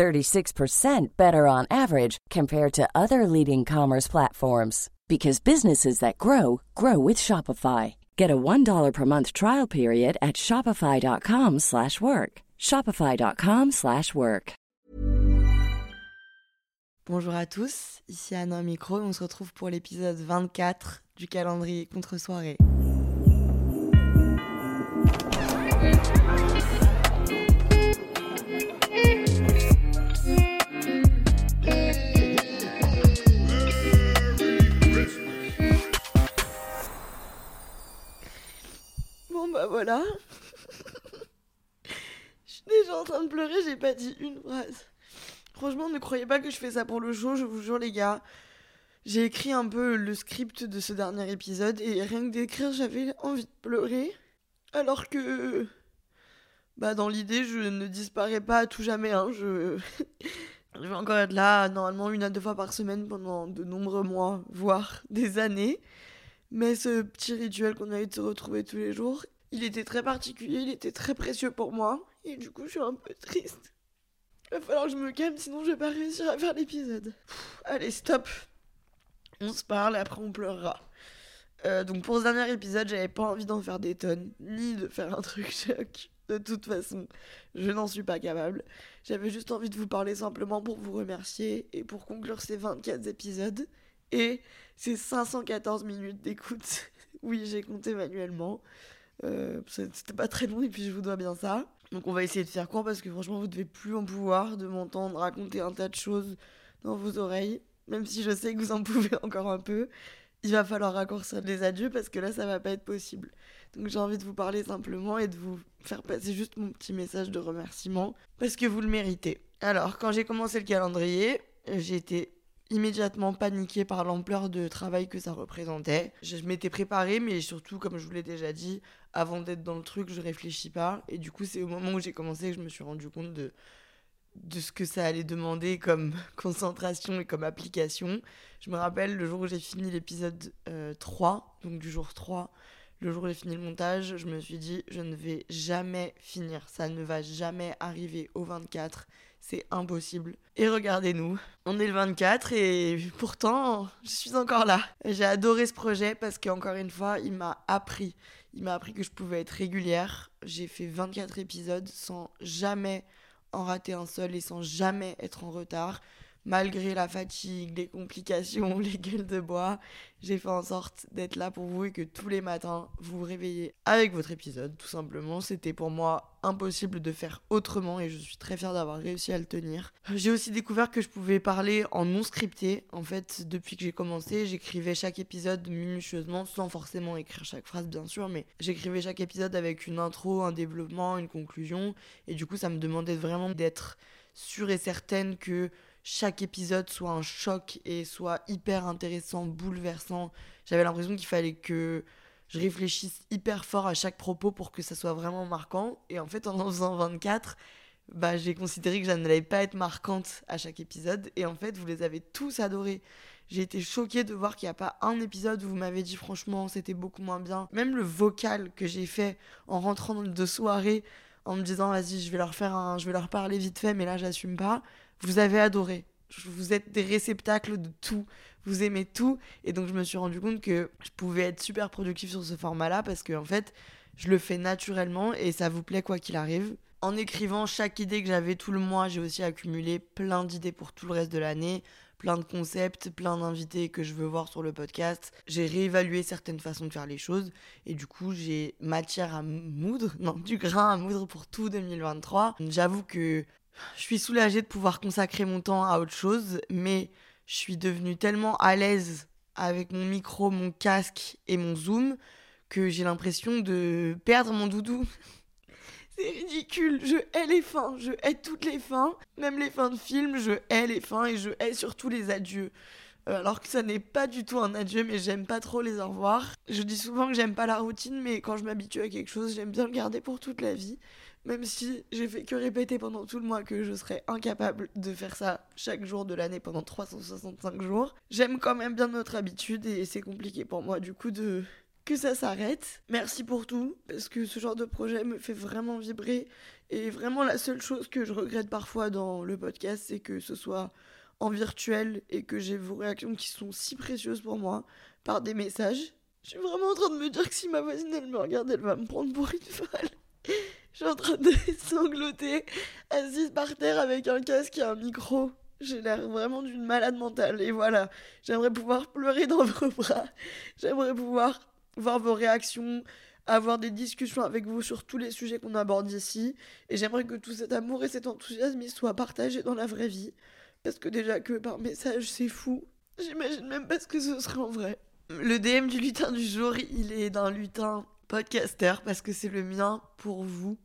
36% better on average compared to other leading commerce platforms because businesses that grow grow with Shopify. Get a $1 per month trial period at shopify.com/work. shopify.com/work. Bonjour à tous, ici Anna Micro on se retrouve pour l'épisode 24 du calendrier contre soirée. En train de pleurer, j'ai pas dit une phrase. Franchement, ne croyez pas que je fais ça pour le show, je vous jure les gars. J'ai écrit un peu le script de ce dernier épisode et rien que d'écrire, j'avais envie de pleurer. Alors que bah dans l'idée, je ne disparais pas à tout jamais hein, je je vais encore être là normalement une à deux fois par semaine pendant de nombreux mois, voire des années. Mais ce petit rituel qu'on avait de se retrouver tous les jours, il était très particulier, il était très précieux pour moi. Et du coup, je suis un peu triste. Il va falloir que je me calme, sinon je vais pas réussir à faire l'épisode. Allez, stop. On se parle après on pleurera. Euh, donc pour ce dernier épisode, j'avais pas envie d'en faire des tonnes, ni de faire un truc choc. De toute façon, je n'en suis pas capable. J'avais juste envie de vous parler simplement pour vous remercier et pour conclure ces 24 épisodes. Et ces 514 minutes d'écoute. oui, j'ai compté manuellement. Euh, C'était pas très long et puis je vous dois bien ça. Donc on va essayer de faire court parce que franchement vous devez plus en pouvoir de m'entendre raconter un tas de choses dans vos oreilles. Même si je sais que vous en pouvez encore un peu. Il va falloir raccourcir les adieux parce que là ça va pas être possible. Donc j'ai envie de vous parler simplement et de vous faire passer juste mon petit message de remerciement parce que vous le méritez. Alors quand j'ai commencé le calendrier, j'ai été immédiatement paniqué par l'ampleur de travail que ça représentait. Je, m'étais préparée, mais surtout, comme je vous l'ai déjà dit, avant d'être dans le truc, je réfléchis pas. Et du coup, c'est au moment où j'ai commencé que je me suis rendu compte de, de ce que ça allait demander comme concentration et comme application. Je me rappelle le jour où j'ai fini l'épisode 3, euh, donc du jour 3, le jour où j'ai fini le montage, je me suis dit, je ne vais jamais finir. Ça ne va jamais arriver au 24 c'est impossible. Et regardez-nous, on est le 24 et pourtant, je suis encore là. J'ai adoré ce projet parce qu'encore une fois, il m'a appris. Il m'a appris que je pouvais être régulière. J'ai fait 24 épisodes sans jamais en rater un seul et sans jamais être en retard malgré la fatigue, les complications, les gueules de bois, j'ai fait en sorte d'être là pour vous et que tous les matins, vous vous réveillez avec votre épisode, tout simplement. C'était pour moi impossible de faire autrement et je suis très fière d'avoir réussi à le tenir. J'ai aussi découvert que je pouvais parler en non scripté. En fait, depuis que j'ai commencé, j'écrivais chaque épisode minutieusement, sans forcément écrire chaque phrase, bien sûr, mais j'écrivais chaque épisode avec une intro, un développement, une conclusion. Et du coup, ça me demandait vraiment d'être sûre et certaine que chaque épisode soit un choc et soit hyper intéressant, bouleversant. J'avais l'impression qu'il fallait que je réfléchisse hyper fort à chaque propos pour que ça soit vraiment marquant. Et en fait, en en faisant 24, bah, j'ai considéré que je n'allais pas être marquante à chaque épisode. Et en fait, vous les avez tous adorés. J'ai été choquée de voir qu'il n'y a pas un épisode où vous m'avez dit franchement c'était beaucoup moins bien. Même le vocal que j'ai fait en rentrant de soirée en me disant vas-y je vais leur faire un, je vais leur parler vite fait mais là j'assume pas vous avez adoré. Vous êtes des réceptacles de tout. Vous aimez tout. Et donc, je me suis rendu compte que je pouvais être super productif sur ce format-là parce que, en fait, je le fais naturellement et ça vous plaît quoi qu'il arrive. En écrivant chaque idée que j'avais tout le mois, j'ai aussi accumulé plein d'idées pour tout le reste de l'année, plein de concepts, plein d'invités que je veux voir sur le podcast. J'ai réévalué certaines façons de faire les choses et du coup, j'ai matière à moudre, non, du grain à moudre pour tout 2023. J'avoue que je suis soulagée de pouvoir consacrer mon temps à autre chose, mais je suis devenue tellement à l'aise avec mon micro, mon casque et mon zoom que j'ai l'impression de perdre mon doudou. C'est ridicule, je hais les fins, je hais toutes les fins, même les fins de films, je hais les fins et je hais surtout les adieux. Euh, alors que ça n'est pas du tout un adieu, mais j'aime pas trop les au revoir. Je dis souvent que j'aime pas la routine, mais quand je m'habitue à quelque chose, j'aime bien le garder pour toute la vie. Même si j'ai fait que répéter pendant tout le mois que je serais incapable de faire ça chaque jour de l'année pendant 365 jours, j'aime quand même bien notre habitude et c'est compliqué pour moi du coup de que ça s'arrête. Merci pour tout, parce que ce genre de projet me fait vraiment vibrer. Et vraiment la seule chose que je regrette parfois dans le podcast, c'est que ce soit en virtuel et que j'ai vos réactions qui sont si précieuses pour moi par des messages. Je suis vraiment en train de me dire que si ma voisine elle me regarde, elle va me prendre pour une folle. Je suis en train de sangloter, assise par terre avec un casque et un micro. J'ai l'air vraiment d'une malade mentale. Et voilà, j'aimerais pouvoir pleurer dans vos bras. J'aimerais pouvoir voir vos réactions, avoir des discussions avec vous sur tous les sujets qu'on aborde ici. Et j'aimerais que tout cet amour et cet enthousiasme soient partagés dans la vraie vie. Parce que déjà que par message, c'est fou. J'imagine même pas ce que ce serait en vrai. Le DM du lutin du jour, il est d'un lutin podcaster parce que c'est le mien pour vous.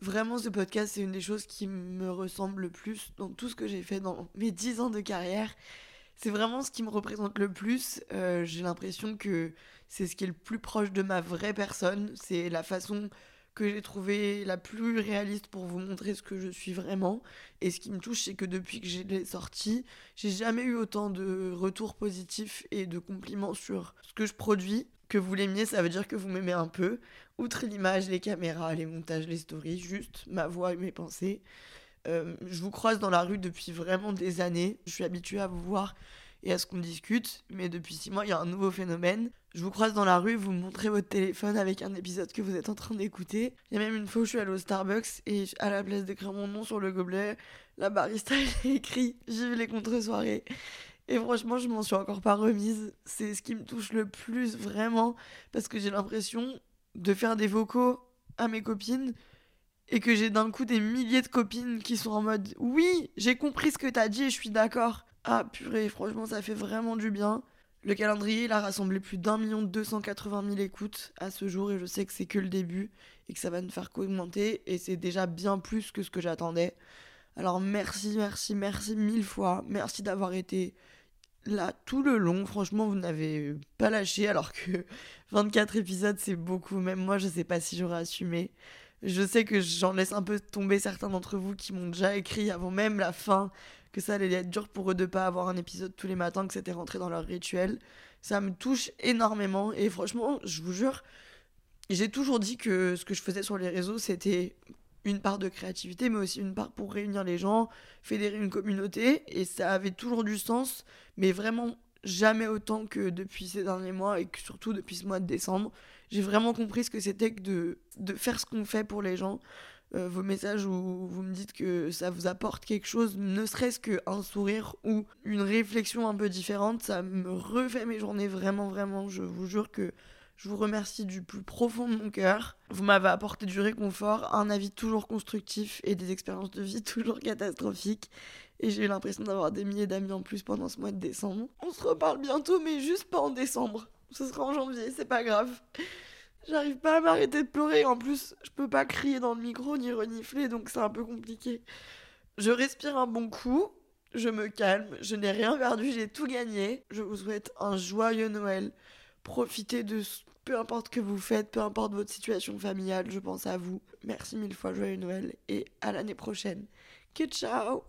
Vraiment, ce podcast, c'est une des choses qui me ressemble le plus dans tout ce que j'ai fait dans mes 10 ans de carrière. C'est vraiment ce qui me représente le plus. Euh, j'ai l'impression que c'est ce qui est le plus proche de ma vraie personne. C'est la façon que j'ai trouvé la plus réaliste pour vous montrer ce que je suis vraiment. Et ce qui me touche, c'est que depuis que j'ai sorti, j'ai jamais eu autant de retours positifs et de compliments sur ce que je produis. Que vous l'aimiez, ça veut dire que vous m'aimez un peu. Outre l'image, les caméras, les montages, les stories, juste ma voix et mes pensées. Euh, je vous croise dans la rue depuis vraiment des années. Je suis habituée à vous voir et à ce qu'on discute. Mais depuis six mois, il y a un nouveau phénomène. Je vous croise dans la rue, vous montrez votre téléphone avec un épisode que vous êtes en train d'écouter. Il y a même une fois où je suis allée au Starbucks et à la place d'écrire mon nom sur le gobelet, la barista a écrit Vive les contre-soirées. Et franchement, je m'en suis encore pas remise. C'est ce qui me touche le plus vraiment parce que j'ai l'impression de faire des vocaux à mes copines et que j'ai d'un coup des milliers de copines qui sont en mode Oui, j'ai compris ce que t'as dit et je suis d'accord. Ah purée, franchement, ça fait vraiment du bien. Le calendrier, il a rassemblé plus d'un million deux cent quatre-vingt mille écoutes à ce jour et je sais que c'est que le début et que ça va ne faire qu'augmenter et c'est déjà bien plus que ce que j'attendais. Alors merci, merci, merci mille fois. Merci d'avoir été là tout le long. Franchement, vous n'avez pas lâché alors que 24 épisodes, c'est beaucoup. Même moi, je sais pas si j'aurais assumé. Je sais que j'en laisse un peu tomber certains d'entre vous qui m'ont déjà écrit avant même la fin que ça allait être dur pour eux de pas avoir un épisode tous les matins, que c'était rentré dans leur rituel. Ça me touche énormément et franchement, je vous jure, j'ai toujours dit que ce que je faisais sur les réseaux, c'était une part de créativité, mais aussi une part pour réunir les gens, fédérer une communauté, et ça avait toujours du sens, mais vraiment jamais autant que depuis ces derniers mois, et que surtout depuis ce mois de décembre. J'ai vraiment compris ce que c'était que de, de faire ce qu'on fait pour les gens. Euh, vos messages où vous me dites que ça vous apporte quelque chose, ne serait-ce qu'un sourire ou une réflexion un peu différente, ça me refait mes journées vraiment, vraiment. Je vous jure que je vous remercie du plus profond de mon cœur. Vous m'avez apporté du réconfort, un avis toujours constructif et des expériences de vie toujours catastrophiques. Et j'ai eu l'impression d'avoir des milliers d'amis en plus pendant ce mois de décembre. On se reparle bientôt, mais juste pas en décembre. Ce sera en janvier, c'est pas grave. J'arrive pas à m'arrêter de pleurer. En plus, je peux pas crier dans le micro ni renifler, donc c'est un peu compliqué. Je respire un bon coup, je me calme, je n'ai rien perdu, j'ai tout gagné. Je vous souhaite un joyeux Noël. Profitez de peu importe que vous faites, peu importe votre situation familiale, je pense à vous. Merci mille fois, joyeux Noël et à l'année prochaine. Que ciao